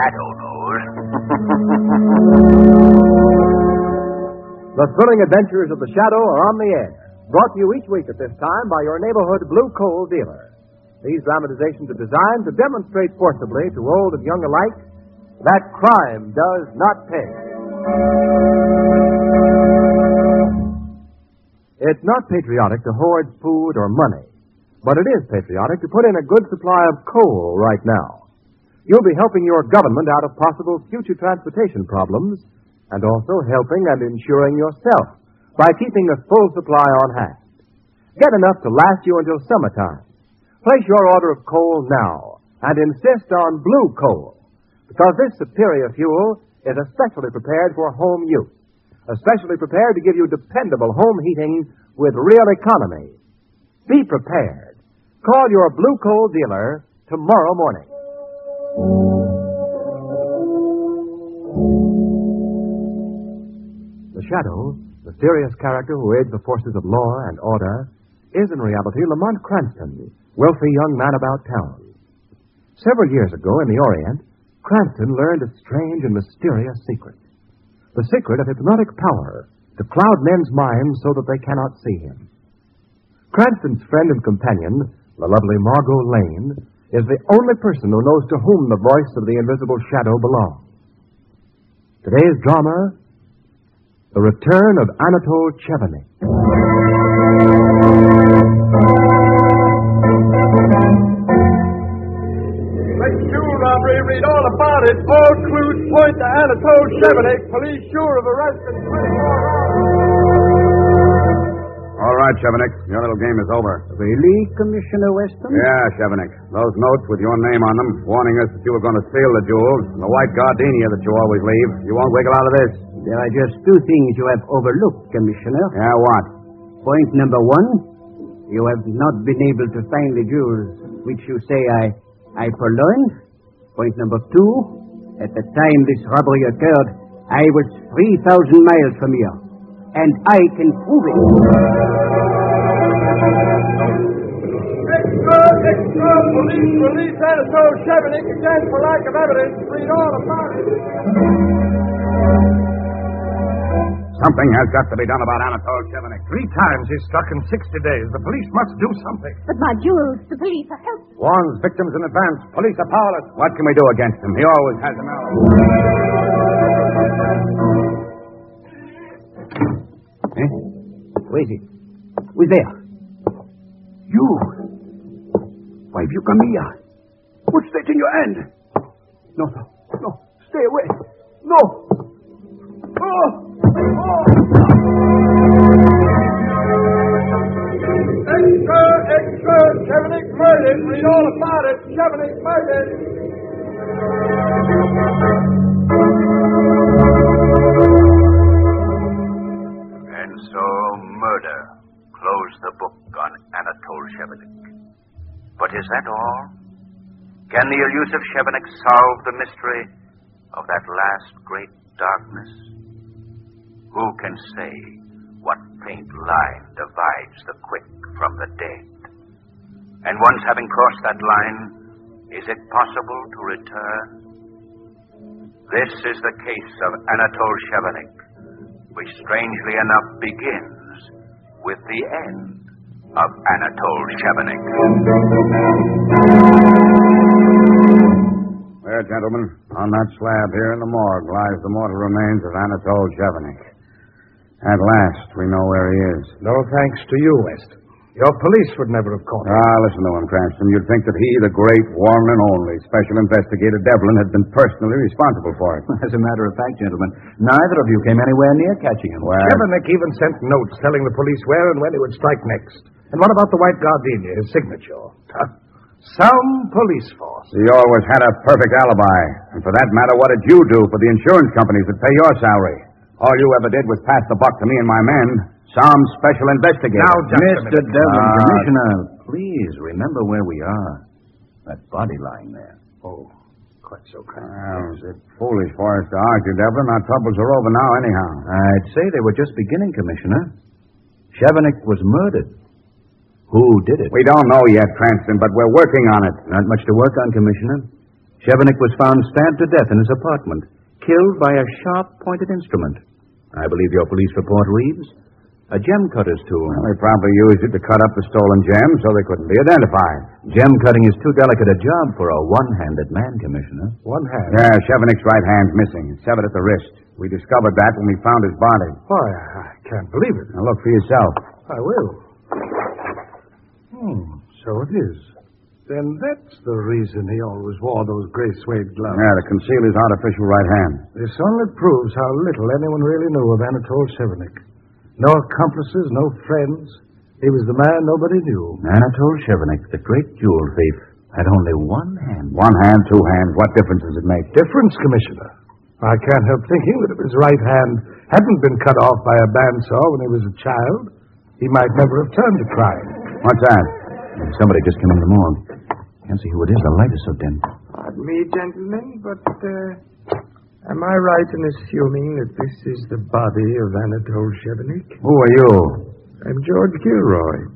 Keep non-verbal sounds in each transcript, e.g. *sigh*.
Shadow knows. *laughs* The thrilling adventures of the Shadow are on the air. Brought to you each week at this time by your neighborhood blue coal dealer. These dramatizations are designed to demonstrate forcibly to old and young alike that crime does not pay. It's not patriotic to hoard food or money, but it is patriotic to put in a good supply of coal right now. You'll be helping your government out of possible future transportation problems and also helping and insuring yourself by keeping a full supply on hand. Get enough to last you until summertime. Place your order of coal now and insist on blue coal because this superior fuel is especially prepared for home use, especially prepared to give you dependable home heating with real economy. Be prepared. Call your blue coal dealer tomorrow morning. The Shadow, mysterious character who aids the forces of law and order, is in reality Lamont Cranston, wealthy young man about town. Several years ago in the Orient, Cranston learned a strange and mysterious secret. The secret of hypnotic power to cloud men's minds so that they cannot see him. Cranston's friend and companion, the lovely Margot Lane, is the only person who knows to whom the voice of the invisible shadow belongs. Today's drama the Return of Anatole Chevenik. Make sure robbery, read all about it. All clues point to Anatole Chevenik. Police sure of arresting 24 All right, Chevenik. Your little game is over. Really, Commissioner Weston? Yeah, Chevenik. Those notes with your name on them, warning us that you were going to steal the jewels, and the white gardenia that you always leave. You won't wiggle out of this. There are just two things you have overlooked, Commissioner. Yeah, what? Point number one, you have not been able to find the jewels which you say I, I purloined. Point number two, at the time this robbery occurred, I was 3,000 miles from here. And I can prove it. Extra, extra, police release Anatole Chevenik again for lack of evidence. Read all about it. Something has got to be done about Anatole Chevenik. Three times he's struck in 60 days. The police must do something. But my jewels, the police are helpless. Warns victims in advance. Police are powerless. What can we do against him? He always has an alibi. Eh? Where is it? Who's there? You. Why have you come here? What's that in your hand? No, no, no. Stay away. No. Oh! Murdered. All about it. Murdered. And so murder closed the book on Anatole Chevenik. But is that all? Can the elusive Chevenik solve the mystery of that last great darkness? Who can say what faint line divides the quick from the dead? And once having crossed that line, is it possible to return? This is the case of Anatole Chevenik, which strangely enough begins with the end of Anatole Chevenik. gentlemen. On that slab here in the morgue lies the mortal remains of Anatole Chevenik. At last, we know where he is. No thanks to you, West. Your police would never have caught him. Ah, listen to him, Cranston. You'd think that he, the great one and only special investigator Devlin, had been personally responsible for it. As a matter of fact, gentlemen, neither of you came anywhere near catching him. Well, Chevenik even sent notes telling the police where and when he would strike next. And what about the white gardenia, his signature? Some police force. he always had a perfect alibi. And for that matter, what did you do for the insurance companies that pay your salary? All you ever did was pass the buck to me and my men. Some special investigator. Now, just Mr. Devlin, Ah. Commissioner, please remember where we are. That body lying there. Oh, quite so kind. Well, it's foolish for us to argue, Devlin. Our troubles are over now, anyhow. I'd say they were just beginning, Commissioner. Chevenik was murdered. Who did it? We don't know yet, Cranston, but we're working on it. Not much to work on, Commissioner. Chevenik was found stabbed to death in his apartment, killed by a sharp-pointed instrument. I believe your police report reads a gem cutter's tool. Well, they probably used it to cut up the stolen gems so they couldn't be identified. Gem cutting is too delicate a job for a one-handed man, Commissioner. One hand. Yeah, Chevenik's right hand's missing. It's severed at the wrist. We discovered that when we found his body. Why, I can't believe it. Now look for yourself. I will. Hmm, so it is. Then that's the reason he always wore those gray suede gloves. Yeah, to conceal his artificial right hand. This only proves how little anyone really knew of Anatole Chevenik. No accomplices, no friends. He was the man nobody knew. Anatole Chevenik, the great jewel thief, had only one hand. One hand, two hands. What difference does it make? Difference, Commissioner. I can't help thinking that if his right hand hadn't been cut off by a bandsaw when he was a child, he might never have turned to crime. What's that? Somebody just came in the morgue. Can't see who it is. The light is so dim. Pardon me, gentlemen, but uh, am I right in assuming that this is the body of Anatole Chevenik? Who are you? I'm George Gilroy.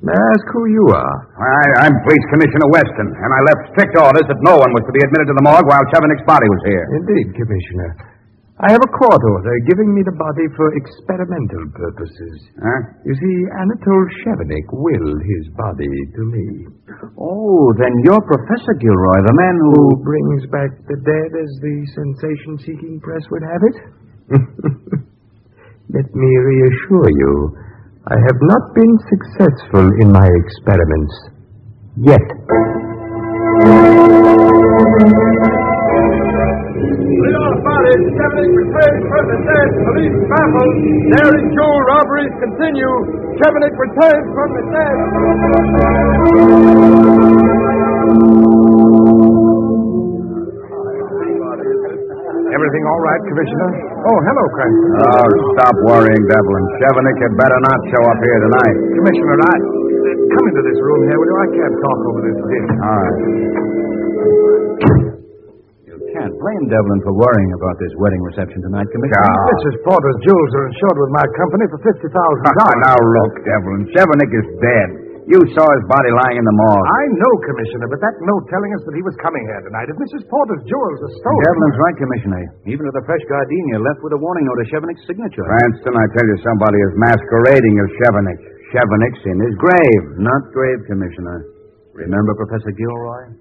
May I ask who you are? I, I'm Police Commissioner Weston, and I left strict orders that no one was to be admitted to the morgue while Chevenik's body was here. Indeed, Commissioner. I have a court order giving me the body for experimental purposes. Huh? You see, Anatole Chevenik willed his body to me. Oh, then you're Professor Gilroy, the man who... Who brings back the dead as the sensation-seeking press would have it? *laughs* Let me reassure you, I have not been successful in my experiments. Yet. Read all about it. Chevenik from the dead. Police baffled. Daring jewel robberies continue. Chevenik retained from the dead. Everything all right, Commissioner? Oh, hello, Cranston. Oh, stop worrying, Devlin. Chevenik had better not show up here tonight. Commissioner, I... Come into this room here, will you? I can't talk over this dish. All right. You can't blame Devlin for worrying about this wedding reception tonight, Commissioner. Ah. Mrs. Porter's jewels are insured with my company for $50,000. *laughs* now look, Devlin. Chevenik is dead. You saw his body lying in the morgue. I know, Commissioner, but that note telling us that he was coming here tonight. If Mrs. Porter's jewels are stolen... Devlin's right, Commissioner. Even to the fresh gardenia left with a warning note of Chevenik's signature. Cranston, I tell you, somebody is masquerading as Chevenik. Chevenik's in his grave. Not grave, Commissioner. Remember Professor Gilroy?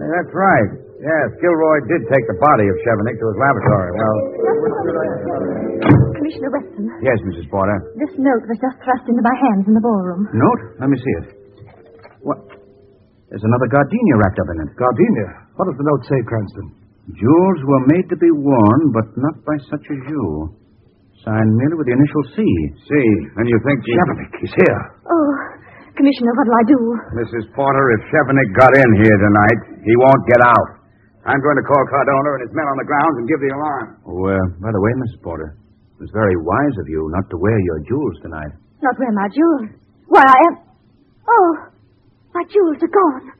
Hey, that's right. Yes, Gilroy did take the body of Chevenik to his laboratory. Well, Commissioner Weston, yes, Mrs. Porter. this note was just thrust into my hands in the ballroom. Note? Let me see it. What? There's another gardenia wrapped up in it. Gardenia. What does the note say, Cranston? Jewels were made to be worn, but not by such as you. Signed merely with the initial C. C. and you think he... Chevenik, he's here. Oh, Commissioner, what'll I do? Mrs. Porter, if Chevenik got in here tonight, he won't get out. I'm going to call Cardona and his men on the grounds and give the alarm. Oh, uh, by the way, Miss Porter, it was very wise of you not to wear your jewels tonight. Not wear my jewels. Why, I am. Oh, my jewels are gone.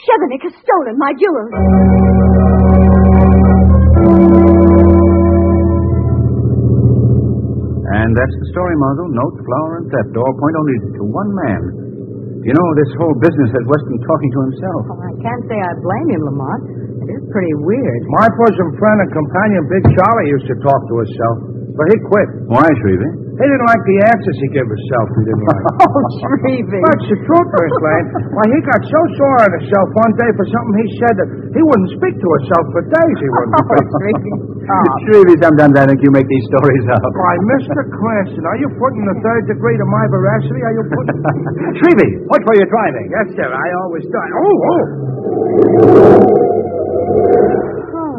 Chevenik has stolen my jewels. And that's the story, Margot. Note, flower, and theft all point only to one man. You know, this whole business has Weston talking to himself. Oh, I can't say I blame him, Lamont. It is pretty weird. My bosom friend and companion, Big Charlie, used to talk to herself. But he quit. Why, Shrevey? He didn't like the answers he gave herself. He didn't like. *laughs* Oh, Shrevey. That's the truth, Miss Lane. Why, he got so sore on himself one day for something he said that he wouldn't speak to himself for days. He wouldn't. Oh, Shrevey. *laughs* Stop. Shrevey, sometimes I think you make these stories up. Why, Mr. Cranston, are you putting the third degree to my veracity? Are you putting... *laughs* Shrevey, watch where you're driving. yes, sir. I always do. Oh, oh. Oh.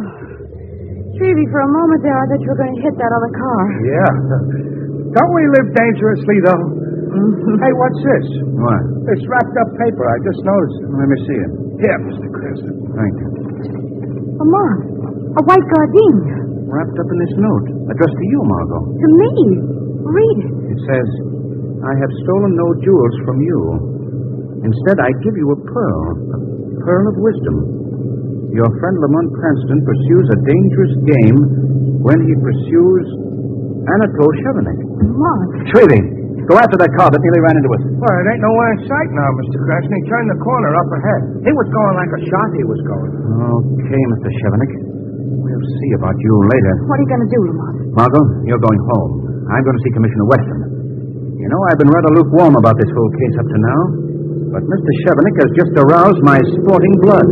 Shrevey, for a moment there, I thought you were going to hit that other car. Yeah. Don't we live dangerously, though? Mm-hmm. Hey, what's this? What? This wrapped up paper. I just noticed it. Let me see it. Here, Mr. Cranston. Thank you. A Lamont, a white gardenia. Wrapped up in this note, addressed to you, Margot. To me. Read it. It says, I have stolen no jewels from you. Instead, I give you a pearl, a pearl of wisdom. Your friend Lamont Cranston pursues a dangerous game when he pursues Anatole Chevenik. Lamont. Shrevey, go after that car that nearly ran into us. Well, it ain't nowhere in sight now, Mr. Cranston. He turned the corner up ahead. He was going like a shot he was going. Okay, Mr. Chevenik. We'll see about you later. What are you going to do, Lamont? Margot, you're going home. I'm going to see Commissioner Weston. You know, I've been rather lukewarm about this whole case up to now, but Mr. Chevenik has just aroused my sporting blood.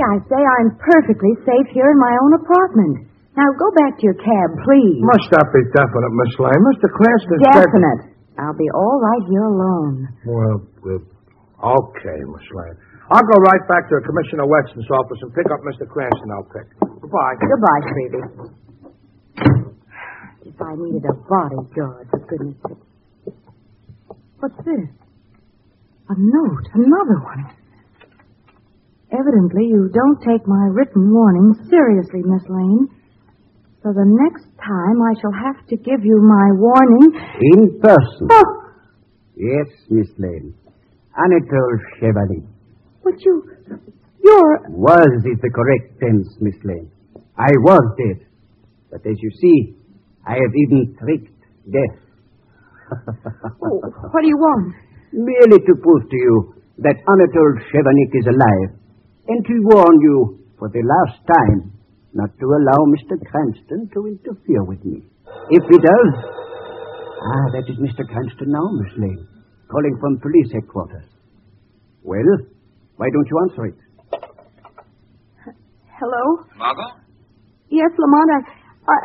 I say I'm perfectly safe here in my own apartment. Now go back to your cab, please. Must that be definite, Miss Lane? Mr. Cranston said... Definite. I'll be all right here alone. Well, uh, okay, Miss Lane. I'll go right back to Commissioner Weston's office and pick up Mr. Cranston. I'll pick. Goodbye. Goodbye, Shrevey. If I needed a bodyguard, for goodness sake. What's this? A note. Another one. Evidently, you don't take my written warning seriously, Miss Lane. So the next time I shall have to give you my warning. In person. Oh, Yes, Miss Lane. Anatole Chevenik. but you. You're. Was is the correct tense, Miss Lane. I was dead. But as you see, I have even tricked death. *laughs* Oh, what do you want? Merely to prove to you that Anatole Chevenik is alive, and to warn you for the last time not to allow Mr. Cranston to interfere with me. If he does. Ah, that is Mr. Cranston now, Miss Lane, calling from police headquarters. Well, why don't you answer it? Hello? Margot? Yes, Lamont. I, I,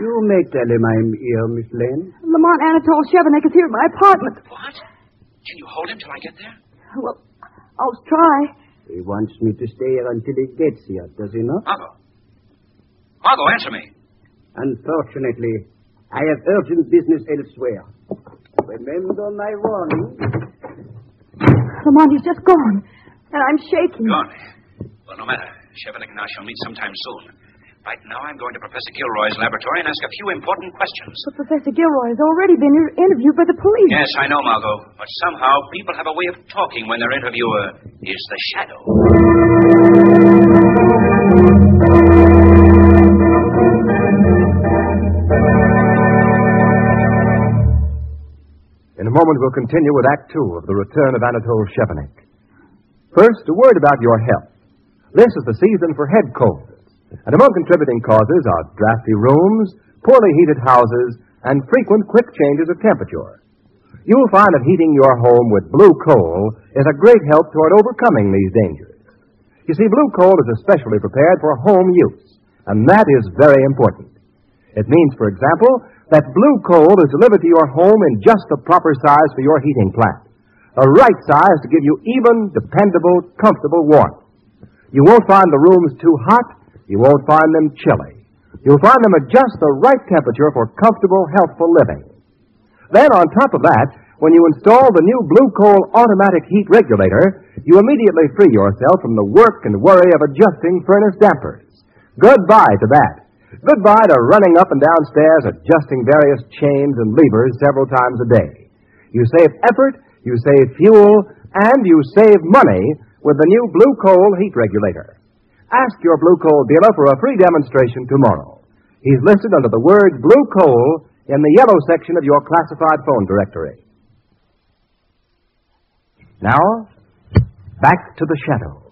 You may tell him I'm here, Miss Lane. Lamont Anatole Chevenik is here at my apartment. What? Can you hold him till I get there? Well, I'll try. He wants me to stay here until he gets here, does he not? Margot. Margot, answer me. Unfortunately, I have urgent business elsewhere. Remember my warning. Lamont, he's just gone. And I'm shaking. Gone. Well, no matter. Chevenik and I shall meet sometime soon. Right now, I'm going to Professor Gilroy's laboratory and ask a few important questions. But Professor Gilroy has already been interviewed by the police. Yes, I know, Margot. But somehow, people have a way of talking when their interviewer is the shadow. In a moment, we'll continue with Act Two of The Return of Anatole Chevenik. First, a word about your health. This is the season for head colds, and among contributing causes are drafty rooms, poorly heated houses, and frequent quick changes of temperature. You'll find that heating your home with blue coal is a great help toward overcoming these dangers. You see, blue coal is especially prepared for home use, and that is very important. It means, for example, that blue coal is delivered to your home in just the proper size for your heating plant. A right size to give you even, dependable, comfortable warmth. You won't find the rooms too hot. You won't find them chilly. You'll find them at just the right temperature for comfortable, healthful living. Then, on top of that, when you install the new Blue Coal automatic heat regulator, you immediately free yourself from the work and worry of adjusting furnace dampers. Goodbye to that. Goodbye to running up and down stairs adjusting various chains and levers several times a day. You save effort, you save fuel, and you save money with the new Blue Coal heat regulator. Ask your Blue Coal dealer for a free demonstration tomorrow. He's listed under the word Blue Coal in the yellow section of your classified phone directory. Now, back to the shadow.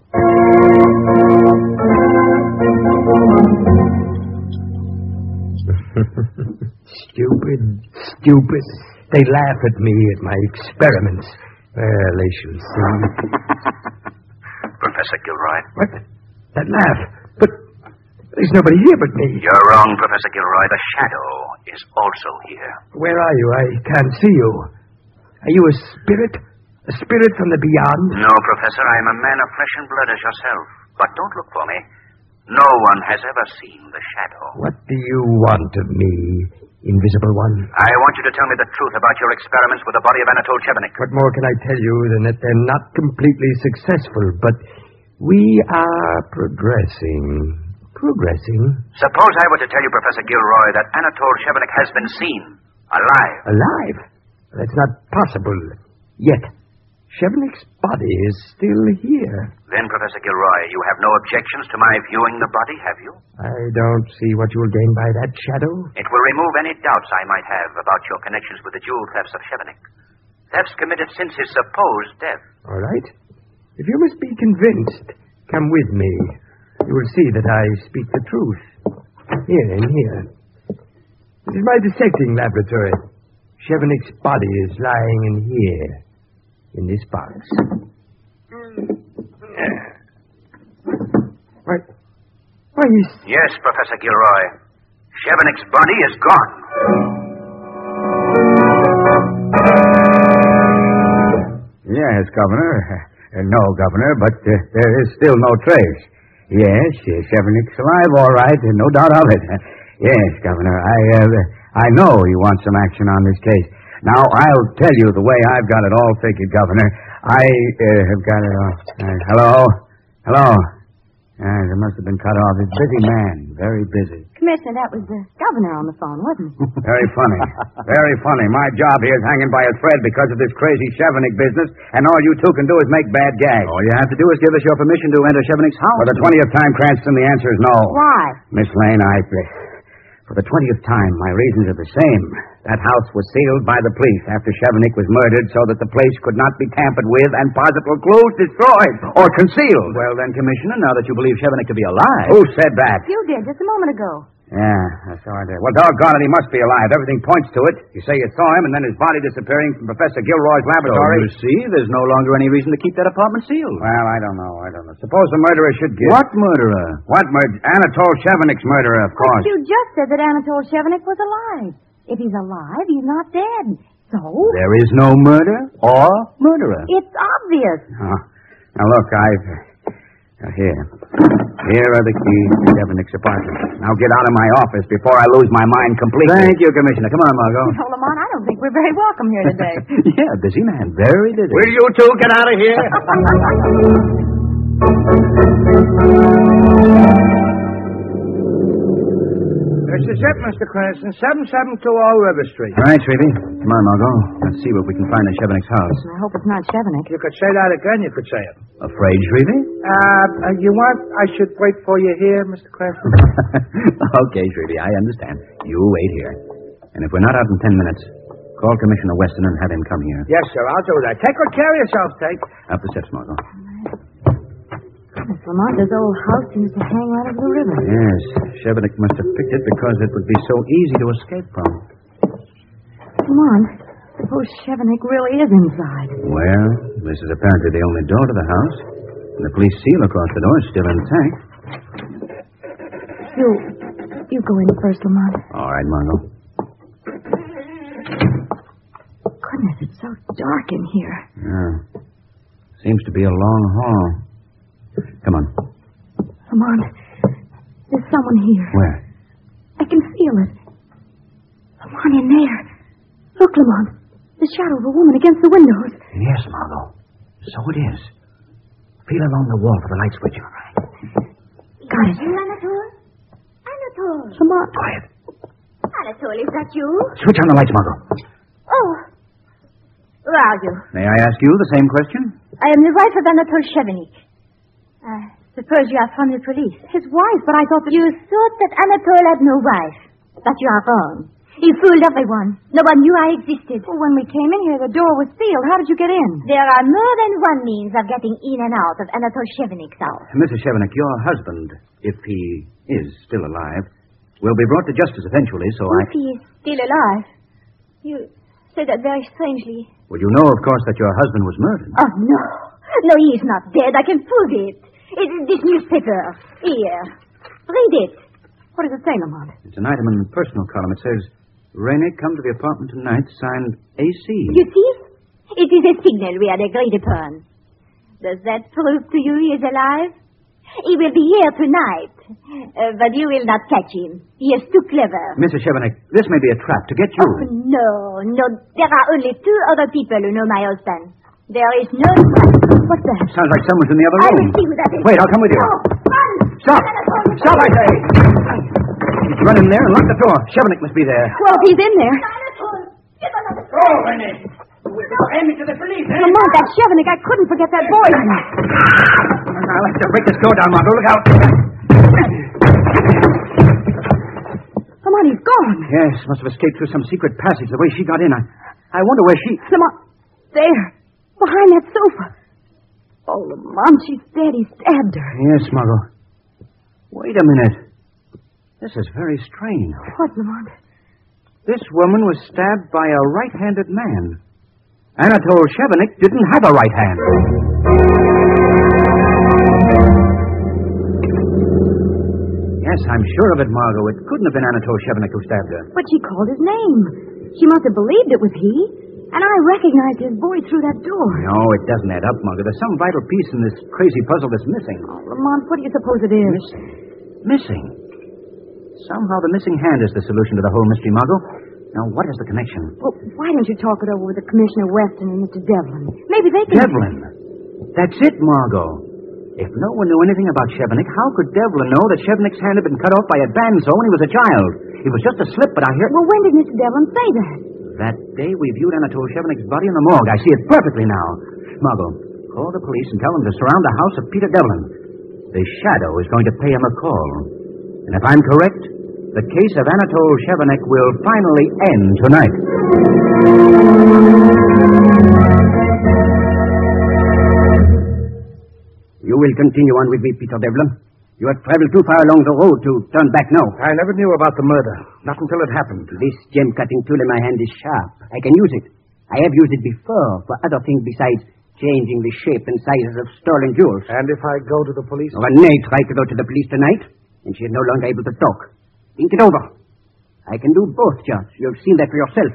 *laughs* stupid, stupid. They laugh at me at my experiments. Well, they shall see. *laughs* Professor Gilroy. What? That laugh. But there's nobody here but me. You're wrong, Professor Gilroy. The shadow is also here. Where are you? I can't see you. Are you a spirit? A spirit from the beyond? No, Professor. I am a man of flesh and blood as yourself. But don't look for me. No one has ever seen the shadow. What do you want of me, invisible one? I want you to tell me the truth about your experiments with the body of Anatole Chevenik. What more can I tell you than that they're not completely successful, but we are progressing. Progressing. Suppose I were to tell you, Professor Gilroy, that Anatole Chevenik has been seen. Alive. Alive? That's not possible. Yet. Chevenik's body is still here. Then, Professor Gilroy, you have no objections to my viewing the body, have you? I don't see what you will gain by that shadow. It will remove any doubts I might have about your connections with the jewel thefts of Chevenik. Thefts committed since his supposed death. All right. If you must be convinced, come with me. You will see that I speak the truth. Here, in here. This is my dissecting laboratory. Chevenik's body is lying in here, in this box. What? *clears throat* Why, he's... Yes, Professor Gilroy. Chevenik's body is gone. Yes, Governor. *laughs* Uh, no, Governor, but uh, there is still no trace. Yes, uh, alive, all right, uh, no doubt of it. Uh, yes, Governor, I uh, I know you want some action on this case. Now, I'll tell you the way I've got it all figured, Governor. I have got it all. Hello? Hello? Uh, it must have been cut off. He's a busy man, very busy. Commissioner, that was the governor on the phone, wasn't it? *laughs* Very funny. Very funny. My job here is hanging by a thread because of this crazy Chevenik business, and all you two can do is make bad gags. All you have to do is give us your permission to enter Chevenik's house. For the 20th time, Cranston, the answer is no. Why? Miss Lane, I. For the 20th time, my reasons are the same. That house was sealed by the police after Chevenik was murdered so that the place could not be tampered with and possible clues destroyed or concealed. Well, then, Commissioner, now that you believe Chevenik to be alive. Who said that? You did just a moment ago. Yeah, that's how I did. Well, doggone it, he must be alive. Everything points to it. You say you saw him, and then his body disappearing from Professor Gilroy's laboratory. So you see, there's no longer any reason to keep that apartment sealed. Well, I don't know. I don't know. Suppose the murderer should give. What murderer? What murder? Anatole Chevenik's murderer, of course. But you just said that Anatole Chevenik was alive. If he's alive, he's not dead. So? There is no murder or murderer. It's obvious. Oh. Now, look, I've. Uh, here. Here are the keys to Chevenik's apartment. Now get out of my office before I lose my mind completely. Thank you, Commissioner. Come on, Margot. No, Lamont, I don't think we're very welcome here today. *laughs* yeah, busy man. Very busy. Will you two get out of here? *laughs* This is it, Mr. Cranston. 7720 River Street. All right, Shrevey. Come on, Margot. Let's see what we can find in Chevenik's house. I hope it's not Chevenik. You could say that again, you could say it. Afraid, Shrevey? Uh, uh, you want I should wait for you here, Mr. Cranston? *laughs* okay, Shrevey, I understand. You wait here. And if we're not out in ten minutes, call Commissioner Weston and have him come here. yes, sir, I'll do that. Take good care of yourself, Tate. Up the steps, Margot. Lamont, this old house seems to hang right over the river. Yes, Chevenik must have picked it because it would be so easy to escape from. Lamont, suppose Chevenik really is inside. Well, this is apparently the only door to the house. And the police seal across the door is still intact. You, you go in first, Lamont. All right, Margot. Goodness, it's so dark in here. Yeah. Seems to be a long hall. Come on. Lamont, there's someone here. Where? I can feel it. Lamont, in there. Look, Lamont. The shadow of a woman against the windows. Yes, Margot. So it is. Feel along the wall for the light switch. All right. Got it. Anatole? Anatole? Lamont. Quiet. Anatole, is that you? Switch on the lights, Margot. Oh. Who are you? May I ask you the same question? I am the wife of Anatole Chevenik. I suppose you are from the police. His wife, but I thought that... You thought that Anatole had no wife. But you are wrong. He fooled everyone. No one knew I existed. Well, when we came in here, the door was sealed. How did you get in? There are more than one means of getting in and out of Anatole Chevenik's house. Mrs. Chevenik, your husband, if he is still alive, will be brought to justice eventually, so I... If he is still alive. You say that very strangely. Well, you know, of course, that your husband was murdered. Oh, no. No, he is not dead. I can prove it. It is this newspaper. Here. Read it. What does it say, Lamont? It's an item in the personal column. It says, Renee, come to the apartment tonight, signed AC. You see? It is a signal we had agreed upon. Does that prove to you he is alive? He will be here tonight. Uh, but you will not catch him. He is too clever. Mrs. Chevenik, this may be a trap to get you. Oh, no, no. There are only two other people who know my husband. There is no trap. What's that? Sounds like someone's in the other I room. will see who that is. Wait, I'll come with you. Oh, run! Stop! Stop, I say! He's run in there and lock the door. Chevenik must be there. Well, if he's in there. Go, Renee. Hand me to the police, eh? Lamont, that Chevenik, I couldn't forget that voice. I'll have to break this door down, Margot. Look out. Come on, he's gone. Yes, must have escaped through some secret passage the way she got in. I, I wonder where she... Lamont, there, behind that sofa. Oh, Lamont, she's dead. He stabbed her. Yes, Margot. Wait a minute. This is very strange. What, Lamont? This woman was stabbed by a right-handed man. Anatole Chevenik didn't have a right hand. Yes, I'm sure of it, Margot. It couldn't have been Anatole Chevenik who stabbed her. But she called his name. She must have believed it was he. And I recognized his voice through that door. No, it doesn't add up, Margot. There's some vital piece in this crazy puzzle that's missing. Oh, Lamont, what do you suppose it is? Missing? Missing? Somehow the missing hand is the solution to the whole mystery, Margot. Now, what is the connection? Well, why don't you talk it over with the Commissioner Weston and Mr. Devlin? Maybe they can... Devlin. That's it, Margot. If no one knew anything about Chevenik, how could Devlin know that Chevenik's hand had been cut off by a bandsaw when he was a child? It was just a slip, but I hear... Well, when did Mr. Devlin say that? That day we viewed Anatole Chevenik's body in the morgue. I see it perfectly now. Margot, call the police and tell them to surround the house of Peter Devlin. The shadow is going to pay him a call. And if I'm correct, the case of Anatole Chevenik will finally end tonight. You will continue on with me, Peter Devlin. You have traveled too far along the road to turn back now. I never knew about the murder. Not until it happened. This gem cutting tool in my hand is sharp. I can use it. I have used it before for other things besides changing the shape and sizes of stolen jewels. And if I go to the police? Renee tried to go to the police tonight, and she is no longer able to talk. Think it over. I can do both, Judge. You've seen that for yourself.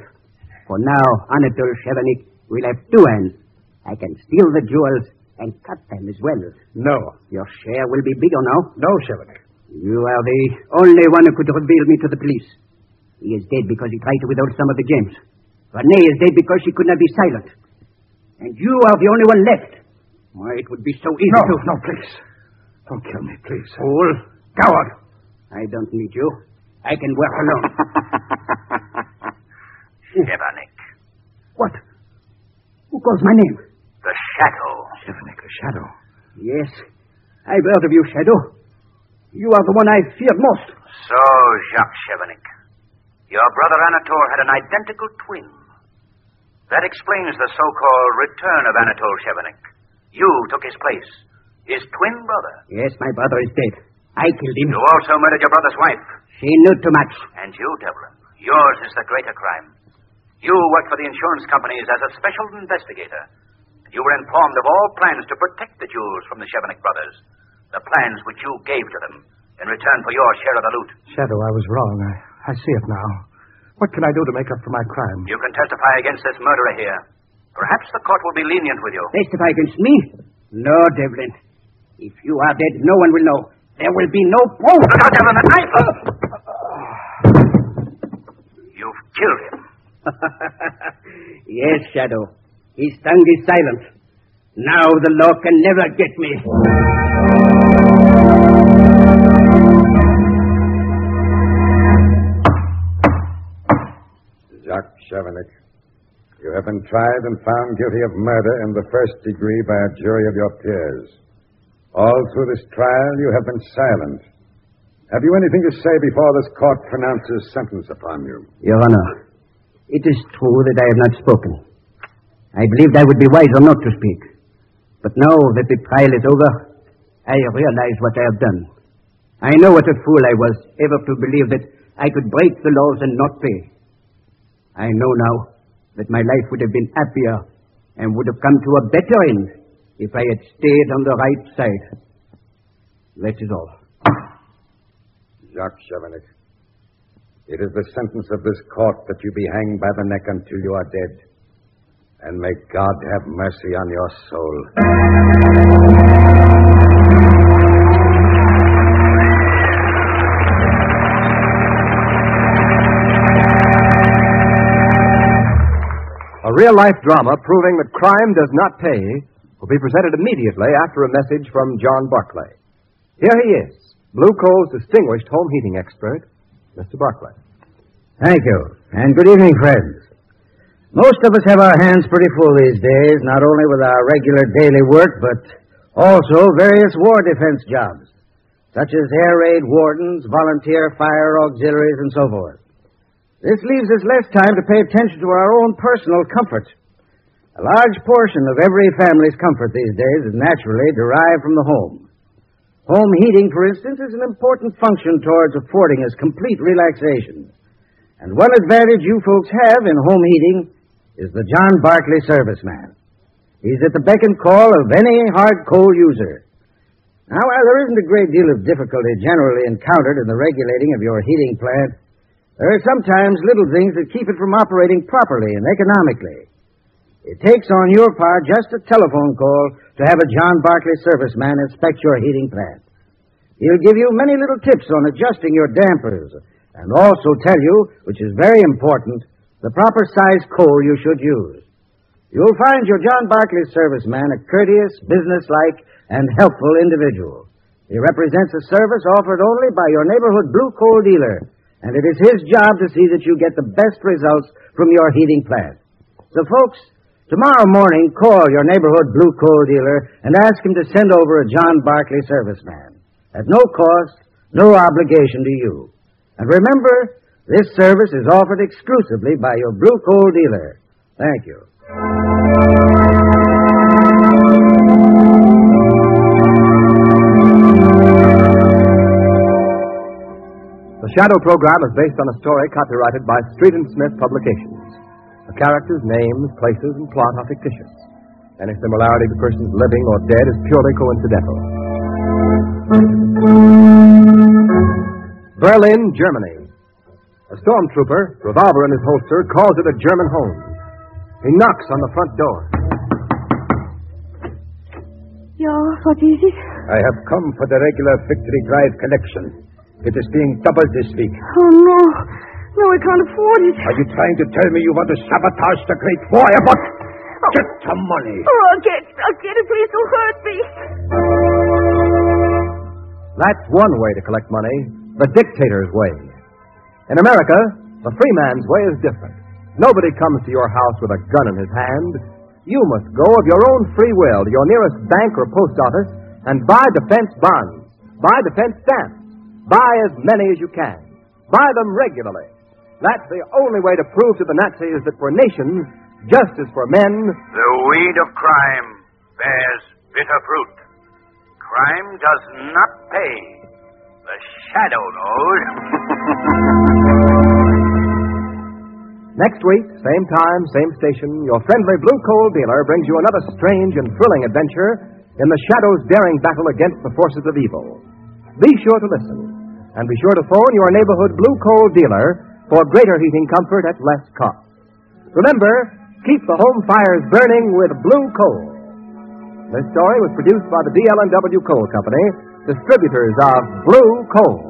For now, Anatole Chevenik will have two hands. I can steal the jewels and cut them as well. No. Your share will be bigger now. No, Chevenik. You are the only one who could reveal me to the police. He is dead because he tried to withhold some of the gems. Renee is dead because she could not be silent. And you are the only one left. Why, it would be so easy No, to... no, please. Don't kill me, please. Fool. Coward. I don't need you. I can work alone. *laughs* Chevenik. what? Who calls my name? The Shadow. Chevenik, a shadow. Yes. I've heard of you, Shadow. You are the one I feared most. So, Jacques Chevenik. Your brother Anatole had an identical twin. That explains the so-called return of Anatole Chevenik. You took his place. His twin brother. Yes, my brother is dead. I killed him. You also murdered your brother's wife. She knew too much. And you, Devlin. Yours is the greater crime. You worked for the insurance companies as a special investigator. You were informed of all plans to protect the jewels from the Chevenik brothers. The plans which you gave to them in return for your share of the loot. Shadow, I was wrong. I, I see it now. What can I do to make up for my crime? You can testify against this murderer here. Perhaps the court will be lenient with you. Testify against me? No, Devlin. If you are dead, no one will know. There will be no proof. Look out, Devlin, the knife! You've killed him. *laughs* yes, Shadow. His tongue is silent. Now the law can never get me. Jacques Chevenik, you have been tried and found guilty of murder in the first degree by a jury of your peers. All through this trial, you have been silent. Have you anything to say before this court pronounces sentence upon you? Your Honor, it is true that I have not spoken. I believed I would be wiser not to speak. But now that the trial is over, I realize what I have done. I know what a fool I was ever to believe that I could break the laws and not pay. I know now that my life would have been happier and would have come to a better end if I had stayed on the right side. That is all. Jacques Chevenik, it is the sentence of this court that you be hanged by the neck until you are dead. And may God have mercy on your soul. A real life drama proving that crime does not pay will be presented immediately after a message from John Barclay. Here he is, Blue Coal's distinguished home heating expert, Mr. Barclay. Thank you, and good evening, friends. Most of us have our hands pretty full these days, not only with our regular daily work, but also various war defense jobs, such as air raid wardens, volunteer fire auxiliaries, and so forth. This leaves us less time to pay attention to our own personal comfort. A large portion of every family's comfort these days is naturally derived from the home. Home heating, for instance, is an important function towards affording us complete relaxation. And one advantage you folks have in home heating is the John Barclay serviceman. He's at the beck and call of any hard coal user. Now, while there isn't a great deal of difficulty generally encountered in the regulating of your heating plant, there are sometimes little things that keep it from operating properly and economically. It takes on your part just a telephone call to have a John Barclay serviceman inspect your heating plant. He'll give you many little tips on adjusting your dampers and also tell you, which is very important, the proper size coal you should use. You'll find your John Barclay serviceman a courteous, businesslike, and helpful individual. He represents a service offered only by your neighborhood blue coal dealer, and it is his job to see that you get the best results from your heating plant. So, folks, tomorrow morning call your neighborhood blue coal dealer and ask him to send over a John Barclay serviceman. At no cost, no obligation to you. And remember, this service is offered exclusively by your blue coal dealer. Thank you. The Shadow program is based on a story copyrighted by Street and Smith Publications. The characters, names, places, and plot are fictitious. Any similarity to persons living or dead is purely coincidental. Berlin, Germany. A stormtrooper, revolver in his holster, calls it a German home. He knocks on the front door. Yeah, what is it? I have come for the regular Victory Drive collection. It is being doubled this week. Oh, no. No, I can't afford it. Are you trying to tell me you want to sabotage the great fire? But oh. get some money. Oh, I'll get, I'll get it. Please don't hurt me. That's one way to collect money, the dictator's way. In America, the free man's way is different. Nobody comes to your house with a gun in his hand. You must go of your own free will to your nearest bank or post office and buy defense bonds, buy defense stamps, buy as many as you can. Buy them regularly. That's the only way to prove to the Nazis that for nations, just as for men, The weed of crime bears bitter fruit. Crime does not pay. The shadow knows. *laughs* Next week, same time, same station, your friendly blue coal dealer brings you another strange and thrilling adventure in the Shadow's daring battle against the forces of evil. Be sure to listen, and be sure to phone your neighborhood blue coal dealer for greater heating comfort at less cost. Remember, keep the home fires burning with blue coal. This story was produced by the DL&W Coal Company, distributors of Blue Coal.